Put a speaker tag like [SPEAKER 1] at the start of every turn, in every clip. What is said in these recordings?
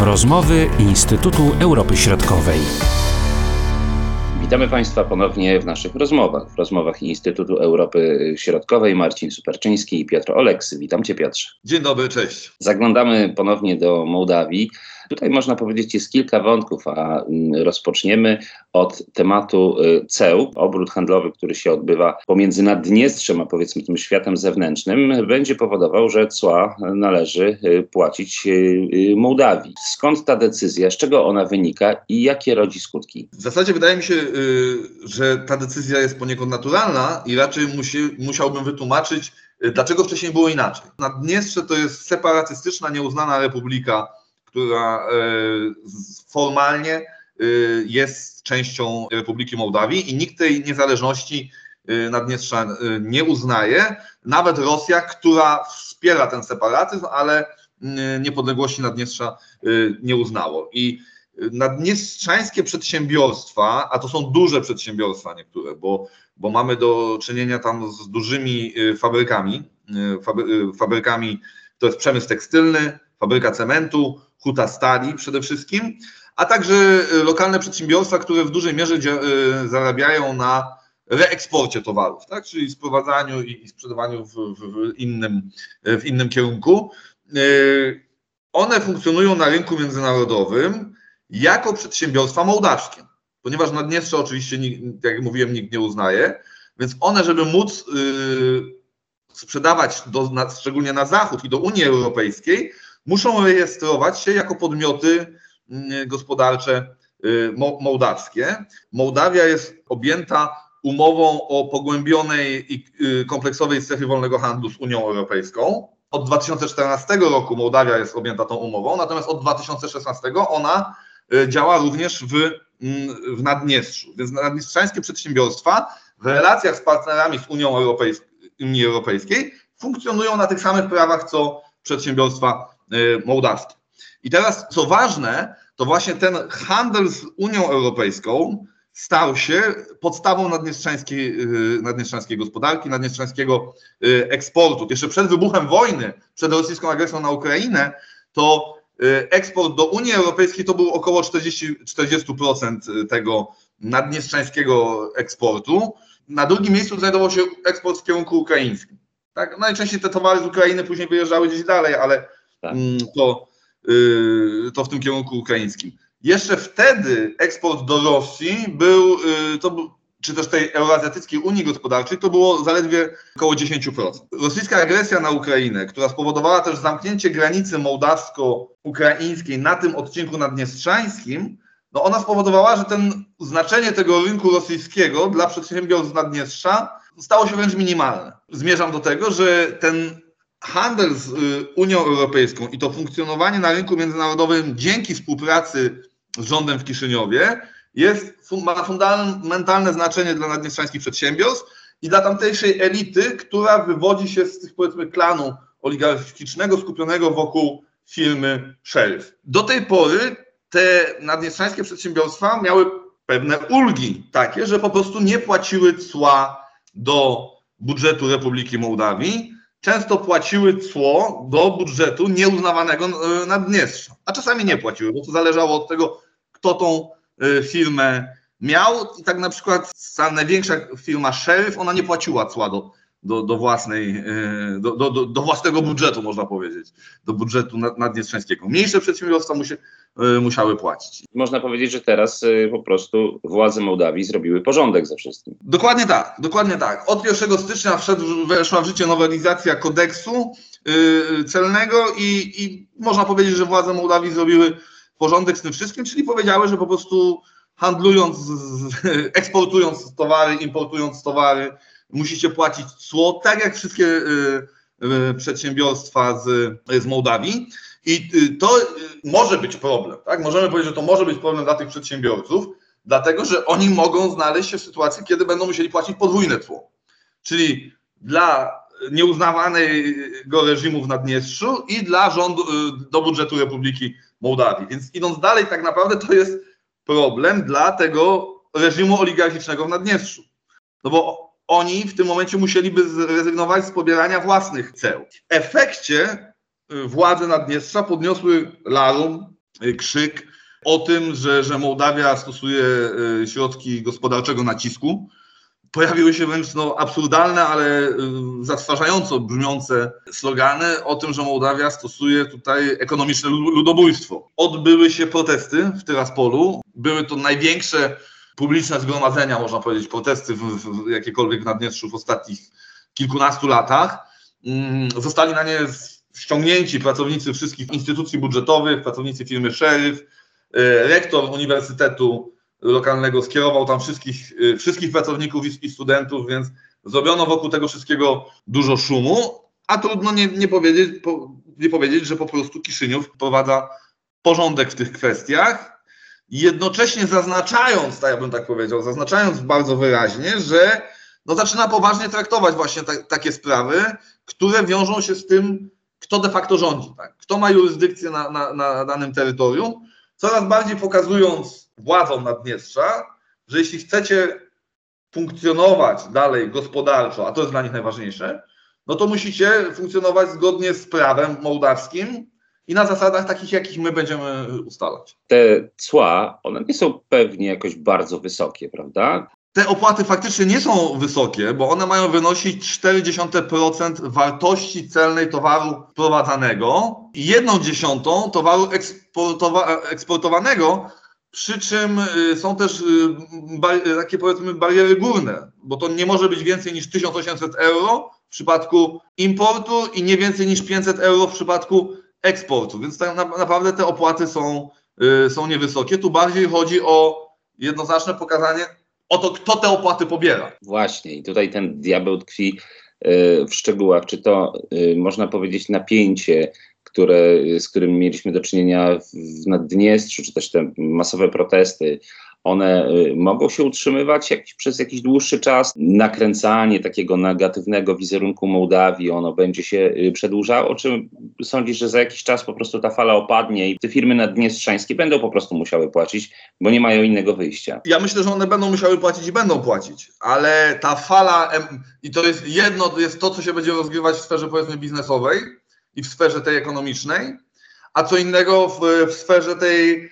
[SPEAKER 1] Rozmowy Instytutu Europy Środkowej.
[SPEAKER 2] Witamy Państwa ponownie w naszych rozmowach, w rozmowach Instytutu Europy Środkowej. Marcin Superczyński i Piotr Oleksy. Witam Cię, Piotrze.
[SPEAKER 3] Dzień dobry, cześć.
[SPEAKER 2] Zaglądamy ponownie do Mołdawii. Tutaj można powiedzieć jest kilka wątków, a mm, rozpoczniemy od tematu y, ceł. Obrót handlowy, który się odbywa pomiędzy Naddniestrzem a powiedzmy tym światem zewnętrznym, będzie powodował, że cła należy y, płacić y, Mołdawii. Skąd ta decyzja, z czego ona wynika i jakie rodzi skutki?
[SPEAKER 3] W zasadzie wydaje mi się, że ta decyzja jest poniekąd naturalna i raczej musi, musiałbym wytłumaczyć, dlaczego wcześniej było inaczej. Naddniestrze to jest separatystyczna, nieuznana republika która e, formalnie e, jest częścią Republiki Mołdawii i nikt tej niezależności e, Naddniestrza nie uznaje. Nawet Rosja, która wspiera ten separatyzm, ale niepodległości Naddniestrza nie uznało. I naddniestrzańskie przedsiębiorstwa, a to są duże przedsiębiorstwa niektóre, bo, bo mamy do czynienia tam z dużymi fabrykami, fabrykami, to jest przemysł tekstylny, fabryka cementu, huta stali przede wszystkim, a także y, lokalne przedsiębiorstwa, które w dużej mierze y, zarabiają na reeksporcie towarów, tak? czyli sprowadzaniu i sprzedawaniu w, w, innym, w innym kierunku. Y, one funkcjonują na rynku międzynarodowym jako przedsiębiorstwa mołdawskie, ponieważ Naddniestrze oczywiście, jak mówiłem, nikt nie uznaje, więc one, żeby móc sprzedawać do, szczególnie na zachód i do Unii Europejskiej, muszą rejestrować się jako podmioty mm, gospodarcze y, mołdawskie. Mołdawia jest objęta umową o pogłębionej i y, kompleksowej strefie wolnego handlu z Unią Europejską. Od 2014 roku Mołdawia jest objęta tą umową, natomiast od 2016 ona y, działa również w, mm, w Naddniestrzu. Więc naddniestrzańskie przedsiębiorstwa w relacjach z partnerami z Unią Europejską, Unii Europejskiej funkcjonują na tych samych prawach, co przedsiębiorstwa mołdawskie. I teraz, co ważne, to właśnie ten handel z Unią Europejską stał się podstawą naddniestrzańskiej, y, naddniestrzańskiej gospodarki, naddniestrzańskiego y, eksportu. Jeszcze przed wybuchem wojny, przed rosyjską agresją na Ukrainę, to eksport do Unii Europejskiej to był około 40, 40% tego naddniestrzańskiego eksportu. Na drugim miejscu znajdował się eksport w kierunku ukraińskim. Tak? Najczęściej te towary z Ukrainy później wyjeżdżały gdzieś dalej, ale tak. Mm, to, y, to w tym kierunku ukraińskim. Jeszcze wtedy eksport do Rosji był, y, to czy też tej Euroazjatyckiej Unii Gospodarczej, to było zaledwie około 10%. Rosyjska agresja na Ukrainę, która spowodowała też zamknięcie granicy mołdawsko-ukraińskiej na tym odcinku naddniestrzańskim, no ona spowodowała, że ten znaczenie tego rynku rosyjskiego dla przedsiębiorstw Naddniestrza stało się wręcz minimalne. Zmierzam do tego, że ten handel z y, Unią Europejską i to funkcjonowanie na rynku międzynarodowym dzięki współpracy z rządem w Kiszyniowie jest, ma fundamentalne znaczenie dla naddniestrzańskich przedsiębiorstw i dla tamtejszej elity, która wywodzi się z tych powiedzmy klanu oligarchicznego skupionego wokół firmy Sheriff. Do tej pory te naddniestrzańskie przedsiębiorstwa miały pewne ulgi takie, że po prostu nie płaciły cła do budżetu Republiki Mołdawii, często płaciły cło do budżetu nieuznawanego e, Naddniestrza, a czasami nie płaciły, bo to zależało od tego, kto tą e, firmę miał. I tak na przykład ta największa firma Sheriff, ona nie płaciła cła do, do, do, własnej, e, do, do, do, własnego budżetu, można powiedzieć, do budżetu naddniestrzańskiego. Mniejsze przedsiębiorstwa musie, e, musiały płacić.
[SPEAKER 2] Można powiedzieć, że teraz e, po prostu władze Mołdawii zrobiły porządek ze wszystkim.
[SPEAKER 3] Dokładnie tak, dokładnie tak. Od 1 stycznia wszedł, weszła w życie nowelizacja kodeksu celnego i, i można powiedzieć, że władze Mołdawii zrobiły porządek z tym wszystkim, czyli powiedziały, że po prostu handlując, eksportując towary, importując towary, musicie płacić cło, tak jak wszystkie y, y, przedsiębiorstwa z, z Mołdawii. I y, to może być problem, tak? Możemy powiedzieć, że to może być problem dla tych przedsiębiorców, dlatego że oni mogą znaleźć się w sytuacji, kiedy będą musieli płacić podwójne cło. Czyli dla nieuznawanego reżimu w Naddniestrzu i dla rządu, do budżetu Republiki Mołdawii. Więc idąc dalej, tak naprawdę to jest problem dla tego reżimu oligarchicznego w Naddniestrzu. No bo oni w tym momencie musieliby zrezygnować z pobierania własnych ceł. W efekcie y, władze Naddniestrza podniosły larum y, krzyk o tym, że, że Mołdawia stosuje y, środki gospodarczego nacisku. Pojawiły się wręcz no, absurdalne, ale zastraszająco brzmiące slogany o tym, że Mołdawia stosuje tutaj ekonomiczne lu- ludobójstwo. Odbyły się protesty w Tyraspolu. Były to największe publiczne zgromadzenia, można powiedzieć, protesty w, w, jakiekolwiek w Naddniestrzu w ostatnich kilkunastu latach. Mm, Zostali na nie ściągnięci pracownicy wszystkich instytucji budżetowych, pracownicy firmy Sheriff. E, Rektor Uniwersytetu Lokalnego skierował tam wszystkich, e, wszystkich pracowników i, i studentów, więc zrobiono wokół tego wszystkiego dużo szumu, a trudno nie, nie, powiedzieć, po, nie powiedzieć, że po prostu Kiszyniów wprowadza porządek w tych kwestiach, jednocześnie zaznaczając, tak ja bym tak powiedział, zaznaczając bardzo wyraźnie, że no zaczyna poważnie traktować właśnie ta, takie sprawy, które wiążą się z tym, kto de facto rządzi, tak? kto ma jurysdykcję na, na, na danym terytorium, coraz bardziej pokazując władzom Naddniestrza, że jeśli chcecie funkcjonować dalej gospodarczo, a to jest dla nich najważniejsze, no to musicie funkcjonować zgodnie z prawem mołdawskim i na zasadach takich, jakich my będziemy ustalać.
[SPEAKER 2] Te cła, one nie są pewnie jakoś bardzo wysokie, prawda?
[SPEAKER 3] Te opłaty faktycznie nie są wysokie, bo one mają wynosić 0,4% wartości celnej towaru wprowadzanego i 1 dziesiątą towaru eksportowa- eksportowanego, przy czym y, są też y, takie powiedzmy bariery górne, bo to nie może być więcej niż 1800 euro w przypadku importu i nie więcej niż 500 euro w przypadku eksportu, więc tak na, naprawdę te opłaty są, y, są niewysokie. Tu bardziej chodzi o jednoznaczne pokazanie o to, kto te opłaty pobiera.
[SPEAKER 2] Właśnie, i tutaj ten diabeł tkwi y, w szczegółach. Czy to y, można powiedzieć napięcie, które, z którym mieliśmy do czynienia w Naddniestrzu, czy też te masowe protesty, one y, mogą się utrzymywać jakiś, przez jakiś dłuższy czas? Nakręcanie takiego negatywnego wizerunku Mołdawii, ono będzie się y, przedłużało? Czy sądzisz, że za jakiś czas po prostu ta fala opadnie i te firmy naddniestrzańskie będą po prostu musiały płacić, bo nie mają innego wyjścia?
[SPEAKER 3] Ja myślę, że one będą musiały płacić i będą płacić, ale ta fala, i to jest jedno, to jest to, co się będzie rozgrywać w sferze powiedzmy biznesowej i w sferze tej ekonomicznej, a co innego w, w sferze tej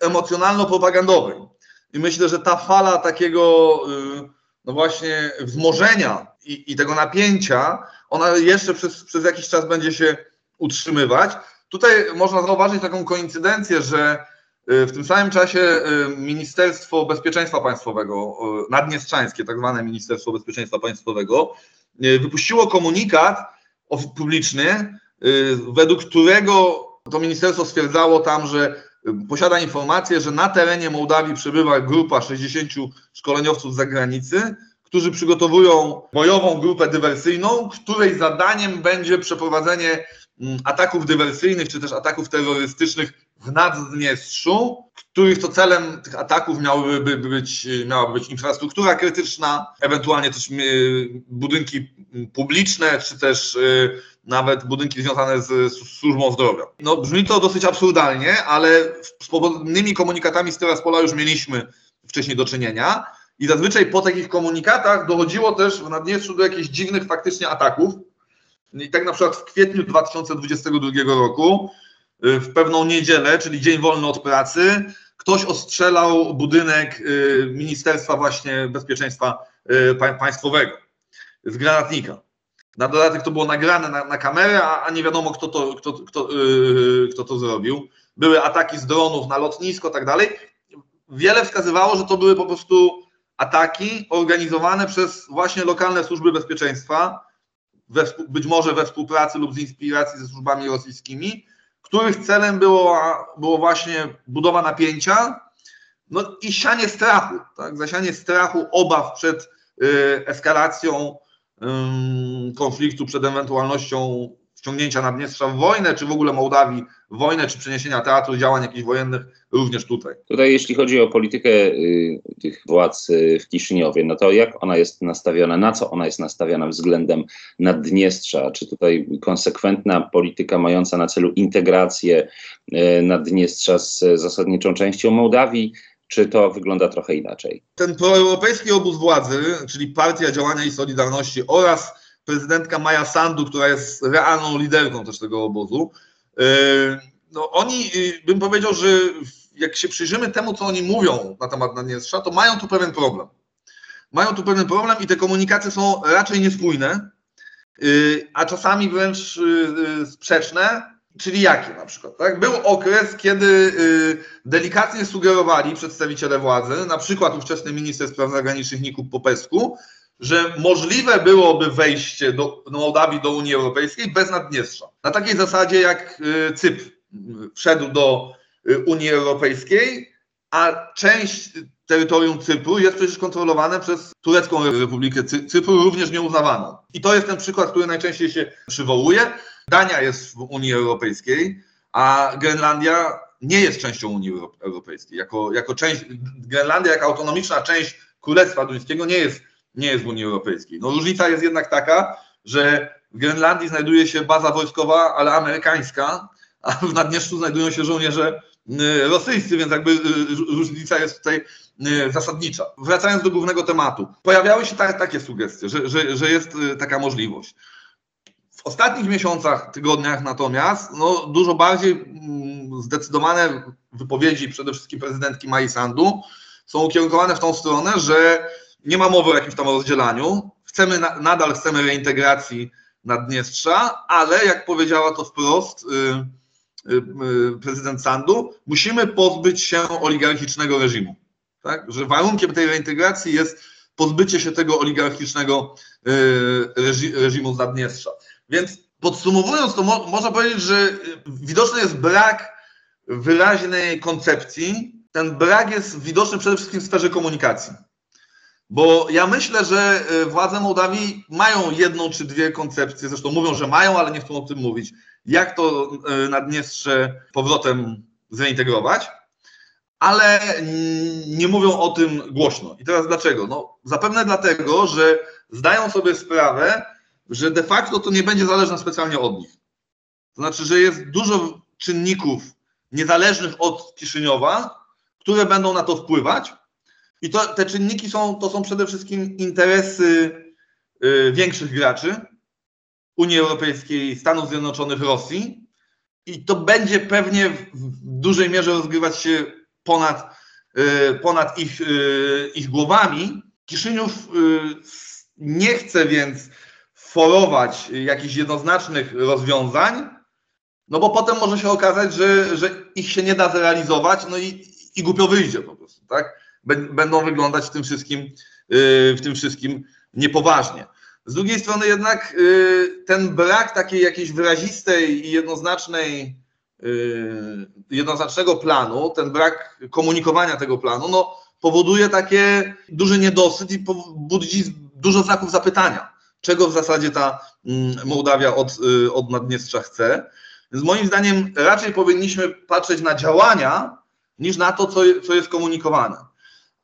[SPEAKER 3] emocjonalno-propagandowej. I myślę, że ta fala takiego, y, no właśnie, wzmożenia i, i tego napięcia, ona jeszcze przez, przez jakiś czas będzie się utrzymywać. Tutaj można zauważyć taką koincydencję, że y, w tym samym czasie y, Ministerstwo Bezpieczeństwa Państwowego, Naddniestrzańskie, tak zwane Ministerstwo Bezpieczeństwa Państwowego, wypuściło komunikat publiczny, według którego to ministerstwo stwierdzało tam, że posiada informację, że na terenie Mołdawii przebywa grupa 60 szkoleniowców z zagranicy, którzy przygotowują bojową grupę dywersyjną, której zadaniem będzie przeprowadzenie mm, ataków dywersyjnych czy też ataków terrorystycznych w Naddniestrzu, których to celem tych ataków miałyby być, być infrastruktura krytyczna, ewentualnie też y, budynki publiczne, czy też y, nawet budynki związane z, służbą zdrowia. No, brzmi to dosyć absurdalnie, ale z podobnymi komunikatami z Tyraspola już mieliśmy wcześniej do czynienia i zazwyczaj po takich komunikatach dochodziło też w Naddniestrzu do jakichś dziwnych faktycznie ataków. I tak na przykład w kwietniu 2022 roku, y, w pewną niedzielę, czyli dzień wolny od pracy, ktoś ostrzelał budynek y, Ministerstwa właśnie Bezpieczeństwa y, Pa- Państwowego z granatnika. Na dodatek to było nagrane na, na kamerę, a, a nie wiadomo, kto to, kto, kto, yy, kto to zrobił. Były ataki z dronów na lotnisko, tak dalej. Wiele wskazywało, że to były po prostu ataki organizowane przez właśnie lokalne służby bezpieczeństwa, we, być może we współpracy lub z inspiracji ze służbami rosyjskimi, których celem było, było właśnie budowa napięcia no i sianie strachu, tak? zasianie strachu, obaw przed y, eskalacją ym, konfliktu, przed ewentualnością wciągnięcia Naddniestrza w wojnę, czy w ogóle Mołdawii w wojnę, czy przeniesienia teatru działań jakichś wojennych również tutaj.
[SPEAKER 2] Tutaj, jeśli chodzi o politykę y, tych władz y, w Kiszyniowie, no to jak ona jest nastawiona, na co ona jest nastawiona względem Naddniestrza? Czy tutaj konsekwentna polityka mająca na celu integrację y, Naddniestrza z zasadniczą częścią Mołdawii, czy to wygląda trochę inaczej?
[SPEAKER 3] Ten proeuropejski obóz władzy, czyli Partia Działania i Solidarności oraz prezydentka Maja Sandu, która jest realną liderką też tego obozu, yy, no oni, y, bym powiedział, że jak się przyjrzymy temu, co oni mówią na temat Naddniestrza, to mają tu pewien problem. Mają tu pewien problem i te komunikacje są raczej niespójne, y, a czasami wręcz sprzeczne, czyli jakie na przykład. Tak? Był okres, kiedy delikatnie sugerowali przedstawiciele władzy, na przykład ówczesny minister spraw zagranicznych Nikub Popesku, że możliwe byłoby wejście do, Mołdawii do Unii Europejskiej bez Naddniestrza. Na takiej zasadzie jak y, Cypr y, wszedł do y, Unii Europejskiej, a część terytorium Cypru jest przecież kontrolowane przez Turecką Republikę Cy- Cypru, również nieuznawaną. I to jest ten przykład, który najczęściej się przywołuje. Dania jest w Unii Europejskiej, a Grenlandia nie jest częścią Unii Euro- Europejskiej. Jako, jako część, Grenlandia, jako autonomiczna część Królestwa Duńskiego nie jest, nie jest w Unii Europejskiej. No, różnica jest jednak taka, że w Grenlandii znajduje się baza wojskowa, ale amerykańska, a w Naddniestrzu znajdują się żołnierze y, rosyjscy, więc jakby y, różnica jest tutaj y, zasadnicza. Wracając do głównego tematu, pojawiały się ta, takie sugestie, że, że, że jest taka możliwość. W ostatnich miesiącach, tygodniach natomiast, no, dużo bardziej mm, zdecydowane wypowiedzi przede wszystkim prezydentki Mai Sandu są ukierunkowane w tą stronę, że nie ma mowy o jakimś tam rozdzielaniu. Chcemy na, nadal chcemy reintegracji Naddniestrza, ale jak powiedziała to wprost y, y, y, prezydent Sandu, musimy pozbyć się oligarchicznego reżimu. Tak? Że warunkiem tej reintegracji jest pozbycie się tego oligarchicznego reżi, reżimu z Naddniestrza. Więc podsumowując, to mo, można powiedzieć, że widoczny jest brak wyraźnej koncepcji. Ten brak jest widoczny przede wszystkim w sferze komunikacji. Bo ja myślę, że y, władze Mołdawii mają jedną czy dwie koncepcje, zresztą mówią, że mają, ale nie chcą o tym mówić, jak to y, Naddniestrze powrotem zintegrować, ale nie mówią o tym głośno. I teraz dlaczego? No, zapewne dlatego, że zdają sobie sprawę, że de facto to nie będzie zależne specjalnie od nich. To znaczy, że jest dużo czynników niezależnych od Kiszyniowa, które będą na to wpływać. I to, te czynniki są, to są przede wszystkim interesy y, większych graczy Unii Europejskiej, Stanów Zjednoczonych, Rosji. I to będzie pewnie w, dużej mierze rozgrywać się ponad, y, ponad ich, y, ich głowami. Kiszyniów nie chce więc forować jakichś jednoznacznych rozwiązań, no bo potem może się okazać, że, że ich się nie da zrealizować, no i, i głupio wyjdzie po prostu, tak? Bę- Będą wyglądać w tym wszystkim, yy, w tym wszystkim niepoważnie. Z drugiej strony jednak yy, ten brak takiej jakiejś wyrazistej i jednoznacznej, yy, jednoznacznego planu, ten brak komunikowania tego planu, no powoduje takie duży niedosyt i budzi dużo znaków zapytania czego w zasadzie ta mm, Mołdawia od, od Naddniestrza chce. Więc moim zdaniem raczej powinniśmy patrzeć na działania niż na to, co, co jest komunikowane.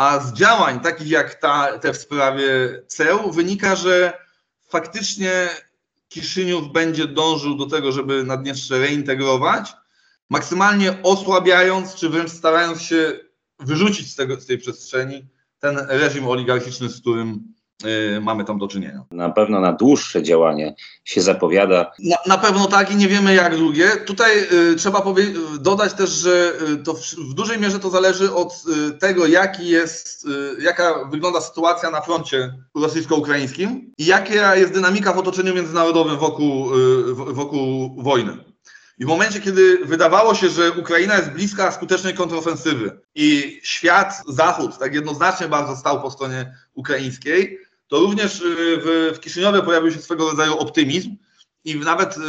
[SPEAKER 3] A z działań takich jak ta, te w sprawie ceł wynika, że faktycznie Kiszyniów będzie dążył do tego, żeby Naddniestrze reintegrować, maksymalnie osłabiając, czy wręcz starając się wyrzucić z, tego, z tej przestrzeni ten reżim oligarchiczny, z którym mamy tam do czynienia.
[SPEAKER 2] Na pewno na dłuższe działanie się zapowiada.
[SPEAKER 3] Na, na pewno tak i nie wiemy jak długie. Tutaj y, trzeba powie- y, dodać też, że y, to w, w dużej mierze to zależy od y, tego, jaki jest, y, jaka wygląda sytuacja na froncie rosyjsko-ukraińskim i jaka jest dynamika w otoczeniu międzynarodowym wokół, y, wokół wojny. I w momencie, kiedy wydawało się, że Ukraina jest bliska skutecznej kontrofensywy i świat, Zachód tak jednoznacznie bardzo stał po stronie ukraińskiej, to również y, w, w Kiszyniowie pojawił się swego rodzaju optymizm. I nawet y,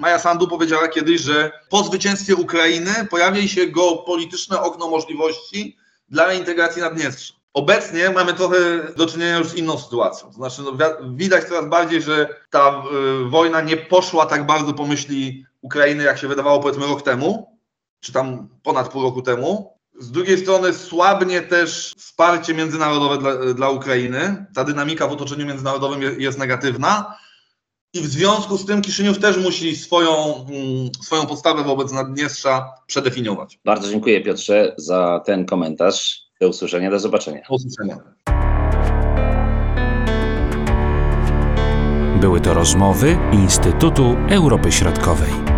[SPEAKER 3] Maja Sandu powiedziała kiedyś, że po zwycięstwie Ukrainy pojawi się geopolityczne okno możliwości dla reintegracji Naddniestrza. Obecnie mamy trochę do czynienia już z inną sytuacją. To znaczy, no, wi- widać coraz bardziej, że ta y, wojna nie poszła tak bardzo po myśli Ukrainy, jak się wydawało powiedzmy rok temu, czy tam ponad pół roku temu. Z drugiej strony słabnie też wsparcie międzynarodowe dla, dla Ukrainy. Ta dynamika w otoczeniu międzynarodowym je- jest negatywna. I w związku z tym Kiszyniów też musi swoją, mm, swoją postawę wobec Naddniestrza przedefiniować.
[SPEAKER 2] Bardzo dziękuję Piotrze za ten komentarz. Do usłyszenia, do zobaczenia.
[SPEAKER 3] Do usłyszenia.
[SPEAKER 1] Były to rozmowy Instytutu Europy Środkowej.